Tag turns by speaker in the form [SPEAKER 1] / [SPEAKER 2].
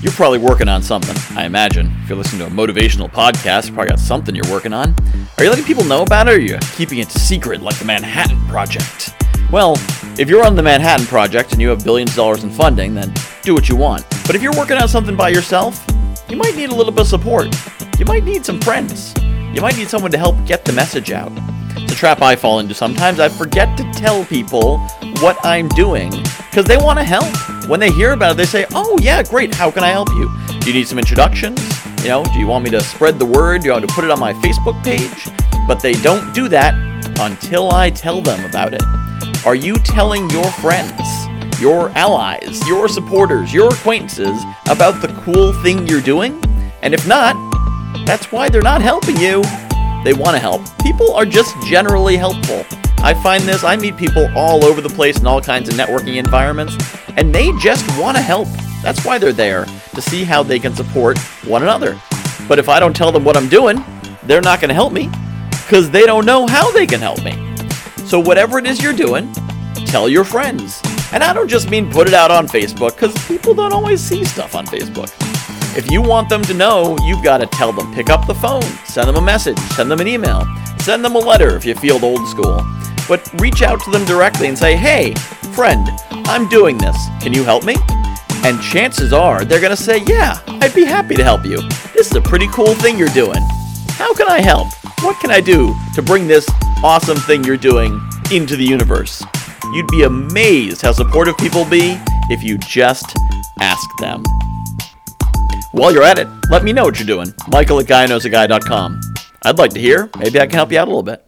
[SPEAKER 1] You're probably working on something, I imagine. If you're listening to a motivational podcast, you probably got something you're working on. Are you letting people know about it, or are you keeping it secret like the Manhattan Project? Well, if you're on the Manhattan Project and you have billions of dollars in funding, then do what you want. But if you're working on something by yourself, you might need a little bit of support. You might need some friends. You might need someone to help get the message out. It's a trap I fall into sometimes. I forget to tell people what I'm doing because they want to help. When they hear about it, they say, Oh, yeah, great. How can I help you? Do you need some introductions? You know, do you want me to spread the word? Do you want to put it on my Facebook page? But they don't do that until I tell them about it. Are you telling your friends, your allies, your supporters, your acquaintances about the cool thing you're doing? And if not, that's why they're not helping you. They want to help. People are just generally helpful. I find this, I meet people all over the place in all kinds of networking environments, and they just want to help. That's why they're there, to see how they can support one another. But if I don't tell them what I'm doing, they're not going to help me because they don't know how they can help me. So, whatever it is you're doing, tell your friends. And I don't just mean put it out on Facebook because people don't always see stuff on Facebook. If you want them to know, you've got to tell them. Pick up the phone, send them a message, send them an email, send them a letter if you feel old school. But reach out to them directly and say, hey, friend, I'm doing this. Can you help me? And chances are they're going to say, yeah, I'd be happy to help you. This is a pretty cool thing you're doing. How can I help? What can I do to bring this awesome thing you're doing into the universe? You'd be amazed how supportive people be if you just ask them. While you're at it, let me know what you're doing. Michael at guyknowsaguy.com. I'd like to hear. Maybe I can help you out a little bit.